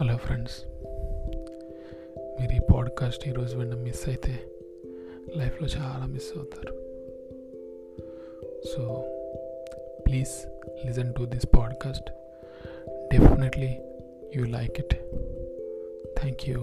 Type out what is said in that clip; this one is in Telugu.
హలో ఫ్రెండ్స్ మీరు ఈ పాడ్కాస్ట్ ఈరోజు వినడం మిస్ అయితే లైఫ్లో చాలా మిస్ అవుతారు. So please listen to this podcast definitely you like it thank you